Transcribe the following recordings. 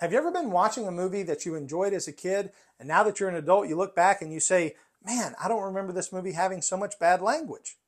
Have you ever been watching a movie that you enjoyed as a kid, and now that you're an adult, you look back and you say, man, I don't remember this movie having so much bad language?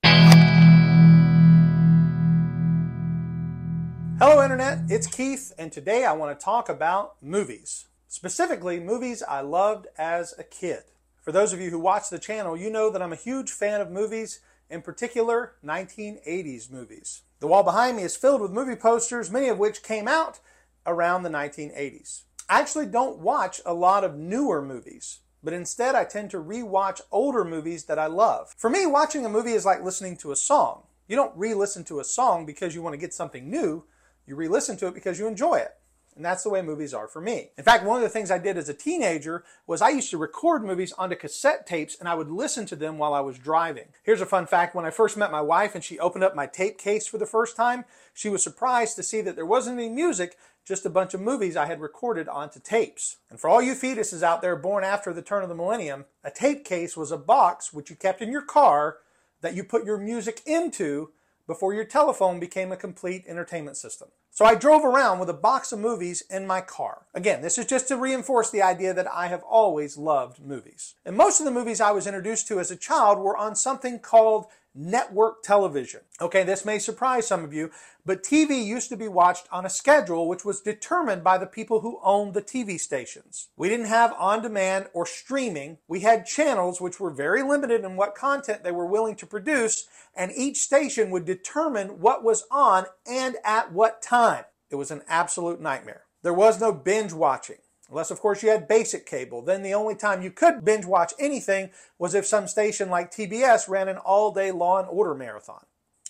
Hello, Internet. It's Keith, and today I want to talk about movies. Specifically, movies I loved as a kid. For those of you who watch the channel, you know that I'm a huge fan of movies, in particular 1980s movies. The wall behind me is filled with movie posters, many of which came out around the 1980s. I actually don't watch a lot of newer movies, but instead I tend to rewatch older movies that I love. For me, watching a movie is like listening to a song. You don't re-listen to a song because you want to get something new. You re-listen to it because you enjoy it. And that's the way movies are for me. In fact, one of the things I did as a teenager was I used to record movies onto cassette tapes and I would listen to them while I was driving. Here's a fun fact. When I first met my wife and she opened up my tape case for the first time, she was surprised to see that there wasn't any music, just a bunch of movies I had recorded onto tapes. And for all you fetuses out there born after the turn of the millennium, a tape case was a box which you kept in your car that you put your music into before your telephone became a complete entertainment system. So I drove around with a box of movies in my car. Again, this is just to reinforce the idea that I have always loved movies. And most of the movies I was introduced to as a child were on something called network television. Okay, this may surprise some of you, but TV used to be watched on a schedule which was determined by the people who owned the TV stations. We didn't have on demand or streaming. We had channels which were very limited in what content they were willing to produce, and each station would determine what was on and at what time. It was an absolute nightmare. There was no binge watching. Unless, of course, you had basic cable. Then the only time you could binge watch anything was if some station like TBS ran an all day Law and Order marathon.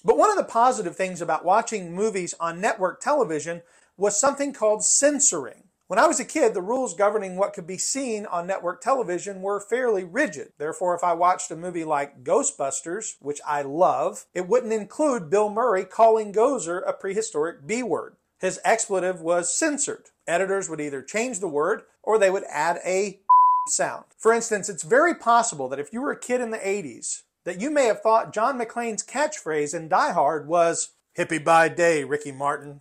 But one of the positive things about watching movies on network television was something called censoring. When I was a kid, the rules governing what could be seen on network television were fairly rigid. Therefore, if I watched a movie like Ghostbusters, which I love, it wouldn't include Bill Murray calling Gozer a prehistoric B word. His expletive was censored editors would either change the word or they would add a sound. For instance, it's very possible that if you were a kid in the 80s, that you may have thought John McClane's catchphrase in Die Hard was, yippee-ki-yay, Ricky Martin.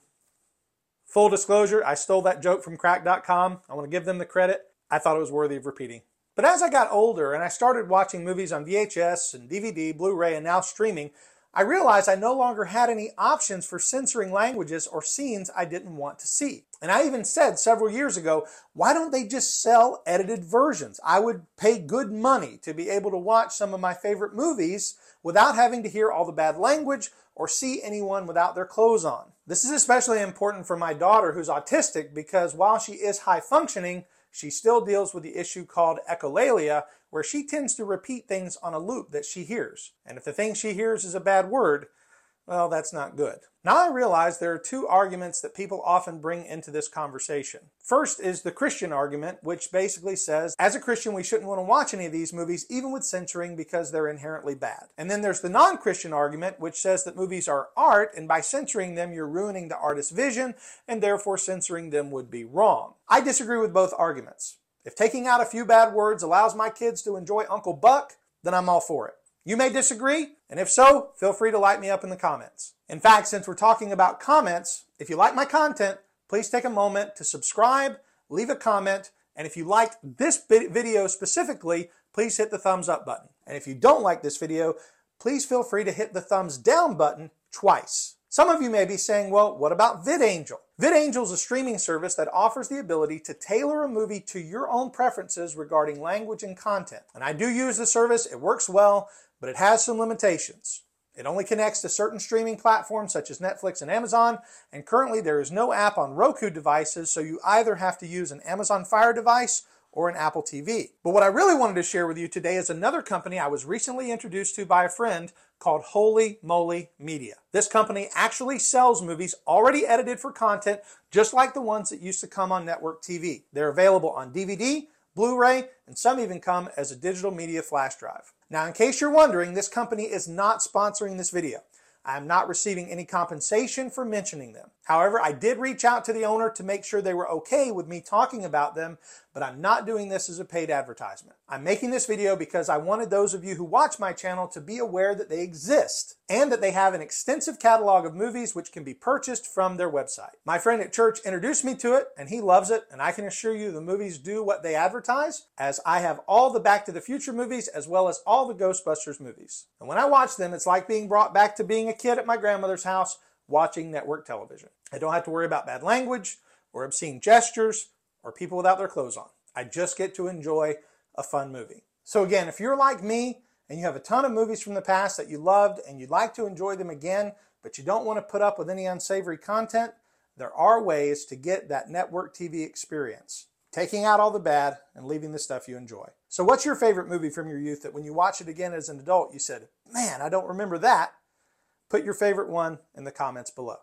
Full disclosure, I stole that joke from Cracked.com. I want to give them the credit. I thought it was worthy of repeating. But as I got older and I started watching movies on VHS and DVD, Blu-ray, and now streaming, I realized I no longer had any options for censoring languages or scenes I didn't want to see. And I even said several years ago, why don't they just sell edited versions? I would pay good money to be able to watch some of my favorite movies without having to hear all the bad language or see anyone without their clothes on. This is especially important for my daughter who's autistic because while she is high functioning, she still deals with the issue called echolalia, where she tends to repeat things on a loop that she hears. And if the thing she hears is a bad word, well, that's not good. Now I realize there are two arguments that people often bring into this conversation. First is the Christian argument, which basically says, as a Christian, we shouldn't want to watch any of these movies, even with censoring, because they're inherently bad. And then there's the non-Christian argument, which says that movies are art, and by censoring them, you're ruining the artist's vision, and therefore censoring them would be wrong. I disagree with both arguments. If taking out a few bad words allows my kids to enjoy Uncle Buck, then I'm all for it. You may disagree, and if so, feel free to light me up in the comments. In fact, since we're talking about comments, if you like my content, please take a moment to subscribe, leave a comment, and if you liked this video specifically, please hit the thumbs up button. And if you don't like this video, please feel free to hit the thumbs down button twice. Some of you may be saying, well, what about VidAngel? VidAngel is a streaming service that offers the ability to tailor a movie to your own preferences regarding language and content. And I do use the service, it works well, but it has some limitations. It only connects to certain streaming platforms such as Netflix and Amazon, and currently there is no app on Roku devices, so you either have to use an Amazon Fire device or an Apple TV. But what I really wanted to share with you today is another company I was recently introduced to by a friend called Holy Moly Media. This company actually sells movies already edited for content, just like the ones that used to come on network TV. They're available on DVD, Blu-ray, and some even come as a digital media flash drive. Now, in case you're wondering, this company is not sponsoring this video. I am not receiving any compensation for mentioning them. However, I did reach out to the owner to make sure they were okay with me talking about them, but I'm not doing this as a paid advertisement. I'm making this video because I wanted those of you who watch my channel to be aware that they exist and that they have an extensive catalog of movies which can be purchased from their website. My friend at church introduced me to it and he loves it and I can assure you the movies do what they advertise as I have all the Back to the Future movies as well as all the Ghostbusters movies. And when I watch them, it's like being brought back to being a kid at my grandmother's house watching network television. I don't have to worry about bad language or obscene gestures or people without their clothes on. I just get to enjoy a fun movie. So again, if you're like me and you have a ton of movies from the past that you loved and you'd like to enjoy them again, but you don't want to put up with any unsavory content, there are ways to get that network TV experience, taking out all the bad and leaving the stuff you enjoy. So what's your favorite movie from your youth that when you watch it again as an adult, you said, man, I don't remember that? Put your favorite one in the comments below.